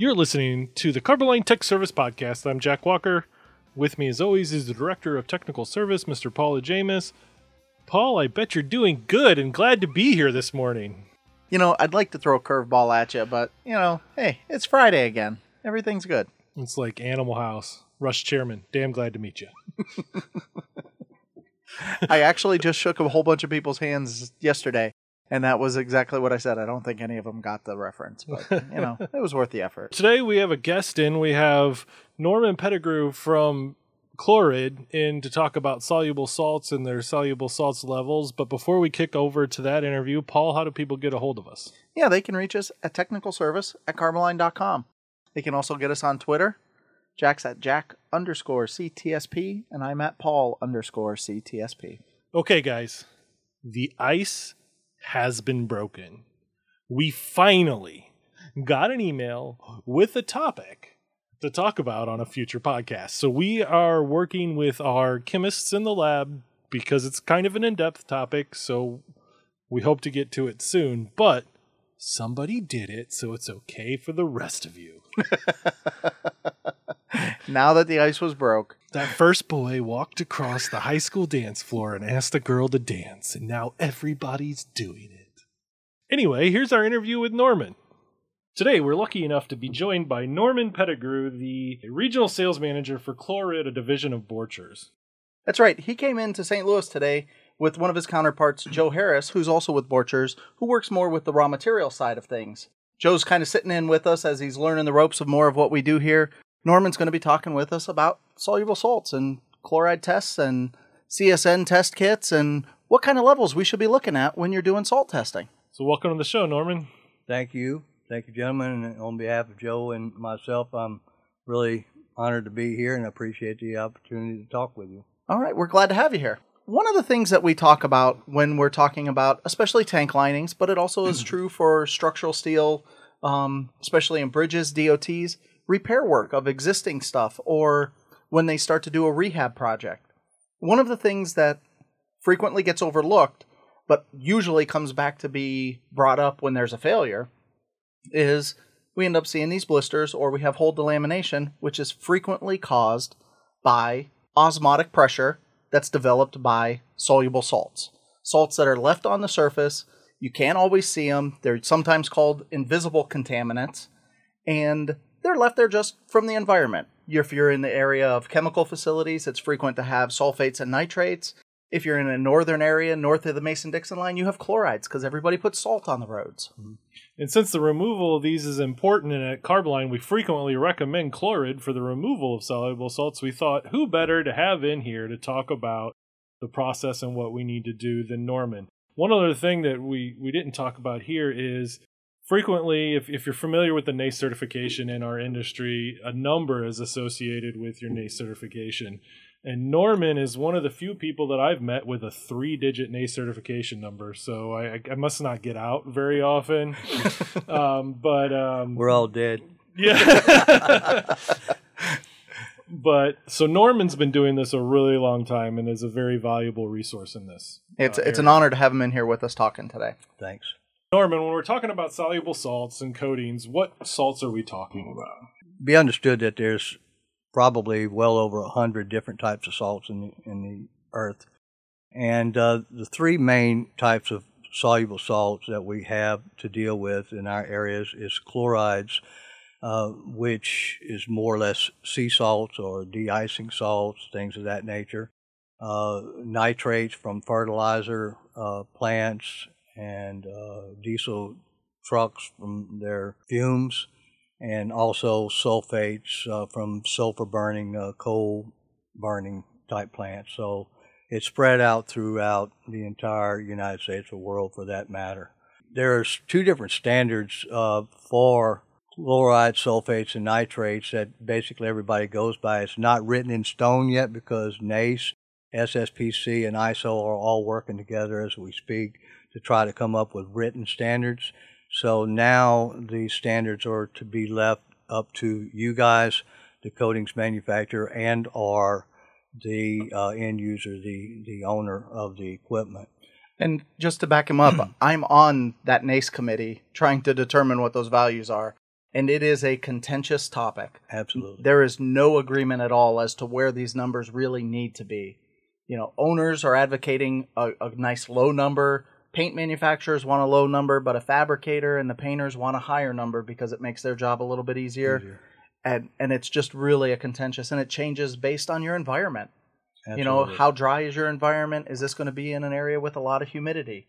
You're listening to the Carboline Tech Service Podcast. I'm Jack Walker. With me, as always, is the Director of Technical Service, Mr. Paul Ajamis. Paul, I bet you're doing good and glad to be here this morning. You know, I'd like to throw a curveball at you, but, you know, hey, it's Friday again. Everything's good. It's like Animal House. Rush Chairman, damn glad to meet you. I actually just shook a whole bunch of people's hands yesterday, and that was exactly what I said. I don't think any of them got the reference, but, you know, it was worth the effort. Today we have a guest in. We have Norman Pettigrew from Chlorid in to talk about soluble salts and their soluble salts levels. But before we kick over to that interview, Paul, how do people get a hold of us? Yeah, they can reach us at technical service at carboline.com. They can also get us on Twitter. Jack's at Jack underscore CTSP, and I'm at Paul underscore CTSP. Okay, guys, the ice has been broken. We finally got an email with a topic to talk about on a future podcast. So we are working with our chemists in the lab because it's kind of an in depth topic. So we hope to get to it soon. But somebody did it, so it's okay for the rest of you. Now that the ice was broke, That first boy walked across the high school dance floor and asked a girl to dance, and now everybody's doing it. Anyway, here's our interview with Norman. Today, we're lucky enough to be joined by Norman Pettigrew, the regional sales manager for Chlorid, a division of Borchers. That's right. He came into St. Louis today with one of his counterparts, Joe Harris, who's also with Borchers, who works more with the raw material side of things. Joe's kind of sitting in with us as he's learning the ropes of more of what we do here. Norman's going to be talking with us about soluble salts and chloride tests and CSN test kits and what kind of levels we should be looking at when you're doing salt testing. So, welcome to the show, Norman. Thank you. Thank you, gentlemen. And on behalf of Joe and myself, I'm really honored to be here and appreciate the opportunity to talk with you. All right, we're glad to have you here. One of the things that we talk about when we're talking about, especially tank linings, but it also is true for structural steel, um, especially in bridges, DOTs, repair work of existing stuff, or when they start to do a rehab project. One of the things that frequently gets overlooked, but usually comes back to be brought up when there's a failure, is we end up seeing these blisters or we have hold delamination, which is frequently caused by osmotic pressure that's developed by soluble salts. Salts that are left on the surface, you can't always see them. They're sometimes called invisible contaminants, and they're left there just from the environment. If you're in the area of chemical facilities, it's frequent to have sulfates and nitrates. If you're in a northern area, north of the Mason Dixon line, you have chlorides because everybody puts salt on the roads. Mm-hmm. And since the removal of these is important and at Carboline we frequently recommend chloride for the removal of soluble salts, we thought who better to have in here to talk about the process and what we need to do than Norman. One other thing that we, we didn't talk about here is frequently, if, if you're familiar with the NACE certification in our industry, a number is associated with your NACE certification. And Norman is one of the few people that I've met with a three digit NACE certification number. So I, I must not get out very often. um, but um, We're all dead. yeah. but so Norman's been doing this a really long time and is a very valuable resource in this. It's uh, it's an honor to have him in here with us talking today. Thanks. Norman, when we're talking about soluble salts and coatings, what salts are we talking about? Be understood that there's probably well over a hundred different types of salts in the, in the earth, and uh, the three main types of soluble salts that we have to deal with in our areas is chlorides, uh, which is more or less sea salts or de-icing salts, things of that nature. Uh, nitrates from fertilizer uh, plants and uh, diesel trucks from their fumes, and also sulfates uh, from sulfur burning, uh, coal burning type plants. So it's spread out throughout the entire United States or world for that matter. There's two different standards uh, for chloride, sulfates, and nitrates that basically everybody goes by. It's not written in stone yet because NACE, SSPC, and ISO are all working together as we speak to try to come up with written standards. So now these standards are to be left up to you guys, the coatings manufacturer, and or the uh, end user, the the owner of the equipment. And just to back him up, I'm on that NACE committee trying to determine what those values are. and it is a contentious topic. Absolutely. There is no agreement at all as to where these numbers really need to be. You know, owners are advocating a, a nice low number. Paint manufacturers want a low number, but a fabricator and the painters want a higher number because it makes their job a little bit easier. Easier. And and it's just really a contentious, and it changes based on your environment. You know, how dry is your environment? Is this going to be in an area with a lot of humidity?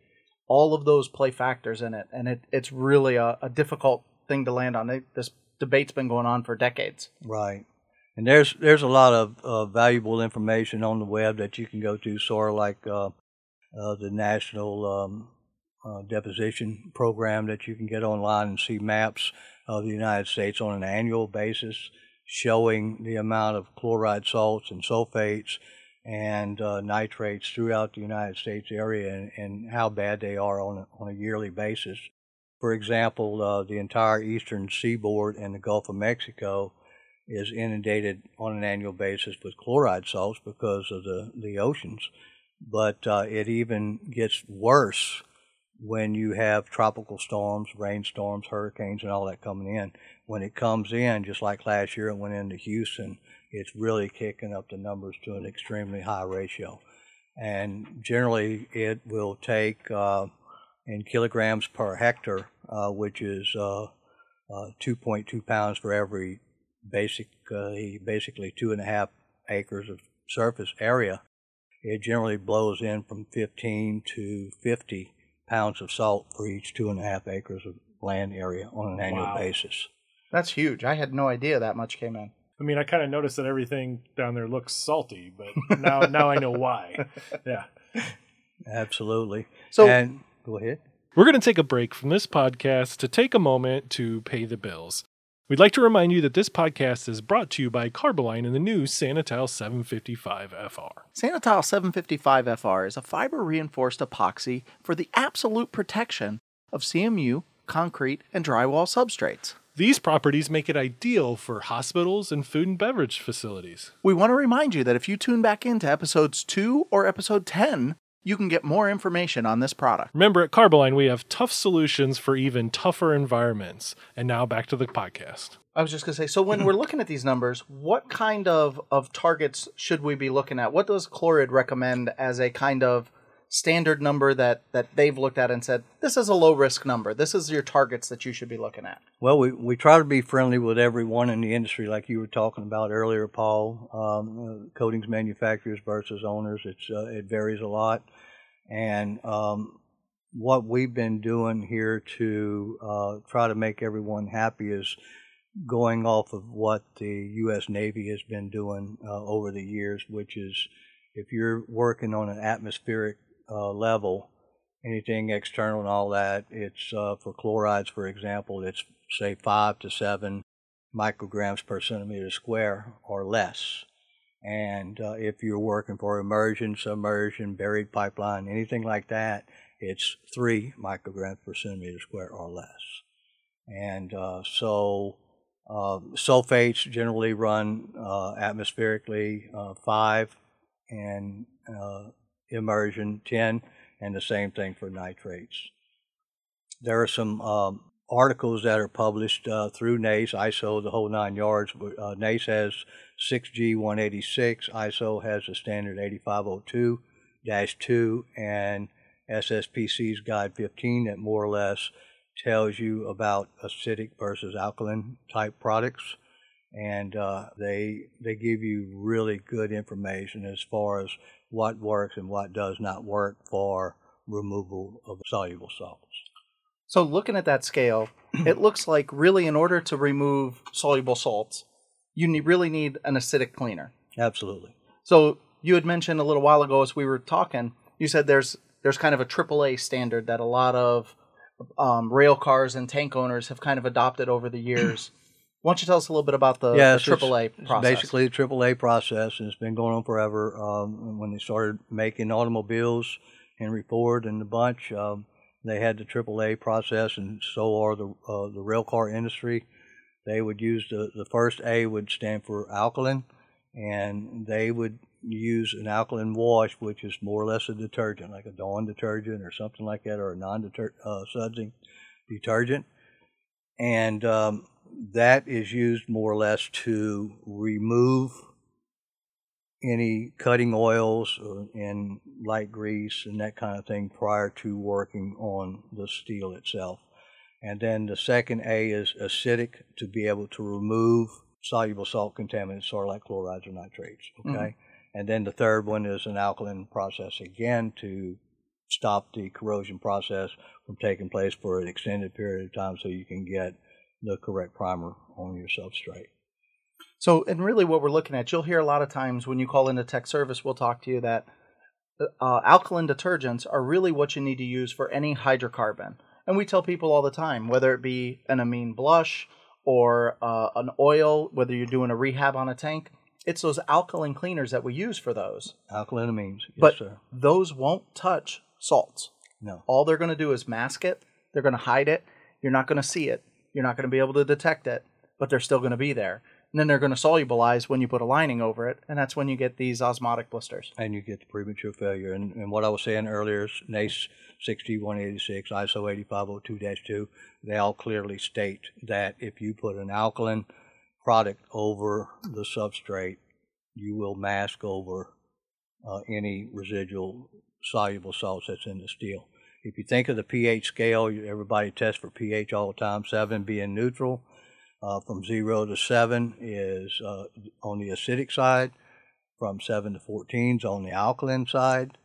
All of those play factors in it, and it, it's really a, a difficult thing to land on. It, this debate's been going on for decades. Right. And there's there's a lot of uh, valuable information on the web that you can go to, sort of like uh, uh, the National um, uh, Deposition Program that you can get online and see maps of the United States on an annual basis, showing the amount of chloride salts and sulfates and uh, nitrates throughout the United States area and, and how bad they are on a, on a yearly basis. For example, uh, the entire eastern seaboard and the Gulf of Mexico is inundated on an annual basis with chloride salts because of the, the oceans. But uh, it even gets worse when you have tropical storms, rainstorms, hurricanes, and all that coming in. When it comes in, just like last year, it went into Houston, it's really kicking up the numbers to an extremely high ratio. And generally, it will take uh, in kilograms per hectare, uh, which is uh, uh, 2.2 pounds for every basically basically two and a half acres of surface area. It generally blows in from 15 to 50 pounds of salt for each two and a half acres of land area on an annual Wow. basis. That's huge. I had no idea that much came in. I mean, I kind of noticed that everything down there looks salty, but now now I know why. Yeah. Absolutely. So- and go ahead. We're going to take a break from this podcast to take a moment to pay the bills. We'd like to remind you that this podcast is brought to you by Carboline and the new Sanitile 755 FR. Sanitile 755 FR is a fiber reinforced epoxy for the absolute protection of CMU, concrete, and drywall substrates. These properties make it ideal for hospitals and food and beverage facilities. We want to remind you that if you tune back into episodes 2 or episode 10, you can get more information on this product. Remember, at Carboline, we have tough solutions for even tougher environments. And now back to the podcast. I was just going to say so when we're looking at these numbers, what kind of, of targets should we be looking at? What does Chlorid recommend as a kind of standard number that, that they've looked at and said, this is a low risk number? This is your targets that you should be looking at? Well, we, we try to be friendly with everyone in the industry, like you were talking about earlier, Paul. Um, uh, coatings manufacturers versus owners, it's uh, it varies a lot. And um, what we've been doing here to uh, try to make everyone happy is going off of what the U.S. Navy has been doing uh, over the years, which is if you're working on an atmospheric uh, level, anything external and all that, it's uh, for chlorides, for example, it's say five to seven micrograms per centimeter square or less. And uh, if you're working for immersion, submersion, buried pipeline, anything like that, it's three micrograms per centimeter square or less. And uh, so uh, sulfates generally run uh, atmospherically uh, five, and uh, immersion 10, and the same thing for nitrates. There are some um, articles that are published uh, through NACE, ISO, the whole nine yards. Uh, NACE has 6G 186, ISO has the standard 8502 2, and SSPC's Guide 15 that more or less tells you about acidic versus alkaline type products. And uh, they they give you really good information as far as what works and what does not work for removal of soluble salts. So looking at that scale, it looks like really in order to remove soluble salts, you need, really need an acidic cleaner. Absolutely. So you had mentioned a little while ago as we were talking, you said there's there's kind of a AAA standard that a lot of um, rail cars and tank owners have kind of adopted over the years. Why don't you tell us a little bit about the, Yes, the AAA process? basically the AAA process, and it's been going on forever. Um, when they started making automobiles, Henry Ford and the bunch, um, they had the AAA process, and so are the uh, the rail car industry. They would use the the first A would stand for alkaline, and they would use an alkaline wash, which is more or less a detergent, like a Dawn detergent or something like that, or a non uh, detergent. And um, that is used more or less to remove any cutting oils and light grease and that kind of thing prior to working on the steel itself. And then the second A is acidic to be able to remove soluble salt contaminants, sort of like chlorides or nitrates. Okay. Mhm. And then the third one is an alkaline process again to stop the corrosion process from taking place for an extended period of time so you can get the correct primer on your substrate. So, and really, what we're looking at, you'll hear a lot of times when you call into tech service, we'll talk to you that uh, alkaline detergents are really what you need to use for any hydrocarbon. And we tell people all the time, whether it be an amine blush or uh, an oil, whether you're doing a rehab on a tank, it's those alkaline cleaners that we use for those. Alkaline amines, yes, but sir. those won't touch salts. No. All they're going to do is mask it. They're going to hide it. You're not going to see it. You're not going to be able to detect it, but they're still going to be there. And then they're going to solubilize when you put a lining over it, and that's when you get these osmotic blisters. and you get the premature failure. And, and what I was saying earlier is NACE 6186, ISO 8502-2, they all clearly state that if you put an alkaline product over the substrate, you will mask over uh, any residual soluble salts that's in the steel. If you think of the pH scale, everybody tests for pH all the time, 7 being neutral. Uh, from 0 to 7 is uh, on the acidic side from 7 to 14 is on the alkaline side.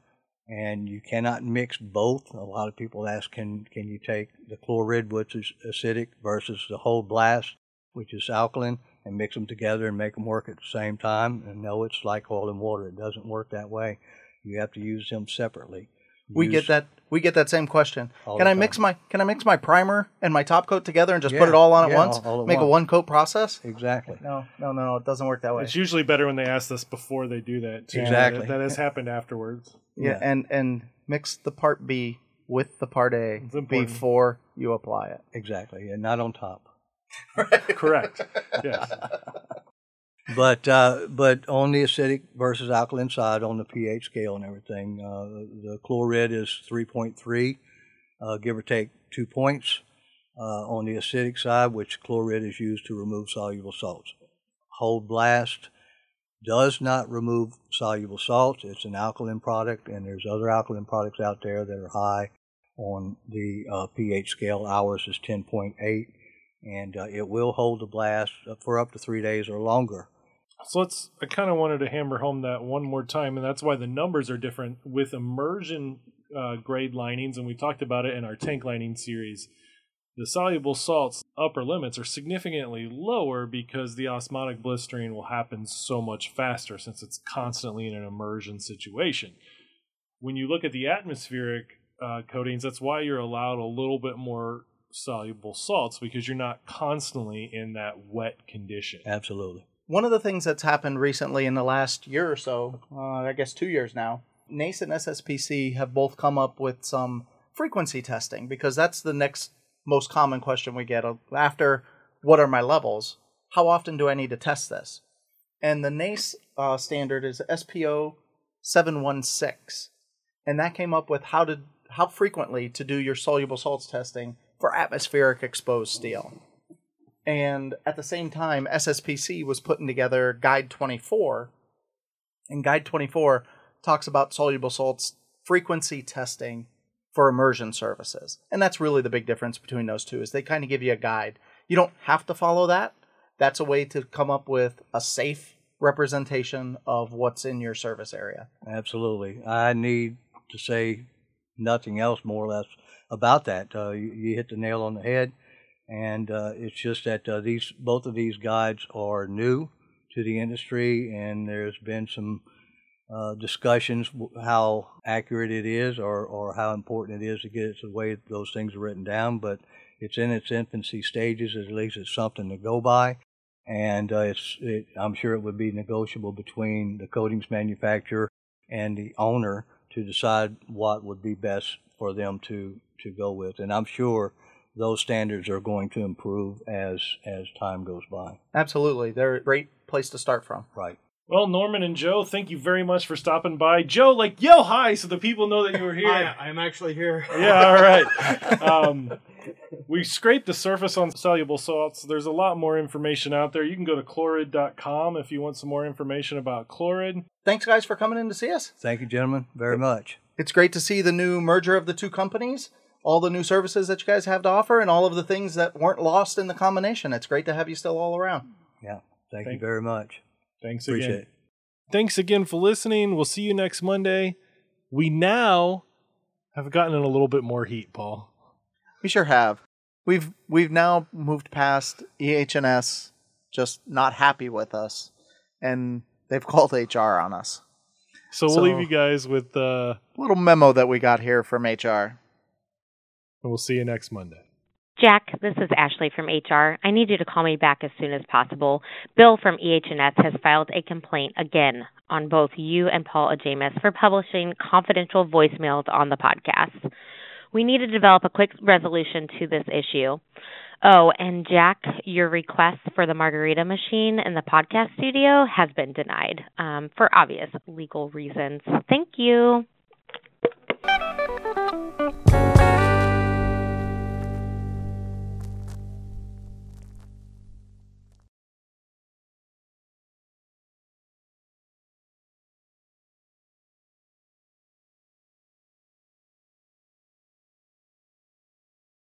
And you cannot mix both. A lot of people ask can can you take the chlorid which is acidic versus the Hold blast which is alkaline and mix them together and make them work at the same time? And no it's like oil and water. It doesn't work that way. You have to use them separately We get that. We get that same question. All Can the I mix my Can I mix my primer and my top coat together and just put it all on at yeah, once? all- all at Make a one coat process? exactly No, no, no. It doesn't work that way. It's usually better when they ask this before they do that. Too. Exactly. That, that has happened afterwards. Yeah, Yeah. and and mix the part B with the part A before you apply it. exactly and not on top Correct. Yes. But uh, but on the acidic versus alkaline side, on the pH scale and everything, uh, the chlorid is 3.3, uh, give or take two points. Uh, on the acidic side, which chlorid is used to remove soluble salts. Hold blast does not remove soluble salts. It's an alkaline product, and there's other alkaline products out there that are high on the uh, pH scale. Ours is 10.8, and uh, it will hold the blast for up to three days or longer. So let's. I kind of wanted to hammer home that one more time, and that's why the numbers are different with immersion uh, grade linings, and we talked about it in our tank lining series. The soluble salts upper limits are significantly lower because the osmotic blistering will happen so much faster since it's constantly in an immersion situation. When you look at the atmospheric uh, coatings, that's why you're allowed a little bit more soluble salts because you're not constantly in that wet condition. Absolutely. One of the things that's happened recently in the last year or so, uh, I guess two years now, NACE and SSPC have both come up with some frequency testing because that's the next most common question we get uh, after what are my levels? How often do I need to test this? And the NACE uh, standard is SPO 716. And that came up with how to how frequently to do your soluble salts testing for atmospheric exposed steel. And at the same time, SSPC was putting together Guide 24. And Guide 24 talks about soluble salts frequency testing for immersion services. And that's really the big difference between those two is they kind of give you a guide. You don't have to follow that. That's a way to come up with a safe representation of what's in your service area. Absolutely. I need to say nothing else more or less about that. Uh, you, you hit the nail on the head, and uh, it's just that uh, these both of these guides are new to the industry, and there's been some uh, discussions how accurate it is or, or how important it is to get it to the way those things are written down. But it's in its infancy stages. At least it's something to go by. And uh, it's, it, I'm sure it would be negotiable between the coatings manufacturer and the owner to decide what would be best for them to, to go with. And I'm sure those standards are going to improve as as time goes by. Absolutely. They're a great place to start from. Right. Well, Norman and Joe, thank you very much for stopping by. Joe, like, yo, hi, so the people know that you were here. Hi, I'm actually here. yeah, all right. Um, we scraped the surface on soluble salts. There's a lot more information out there. You can go to chlorid.com if you want some more information about chlorid. Thanks, guys, for coming in to see us. Thank you, gentlemen, very much. It's great to see the new merger of the two companies, all the new services that you guys have to offer, and all of the things that weren't lost in the combination. It's great to have you still all around. Yeah, thank, Thank- you very much. Thanks Appreciate again. it. Thanks again for listening. We'll see you next Monday. We now have gotten in a little bit more heat, Paul. We sure have. We've we've now moved past E just not happy with us, and they've called HR on us. So we'll leave you guys with uh Little memo that we got here from HR. And we'll see you next Monday. Jack, this is Ashley from HR. I need you to call me back as soon as possible. Bill from EH&S has filed a complaint again on both you and Paul Ajamis for publishing confidential voicemails on the podcast. We need to develop a quick resolution to this issue. Oh, and Jack, your request for the margarita machine in the podcast studio has been denied um, for obvious legal reasons. Thank you.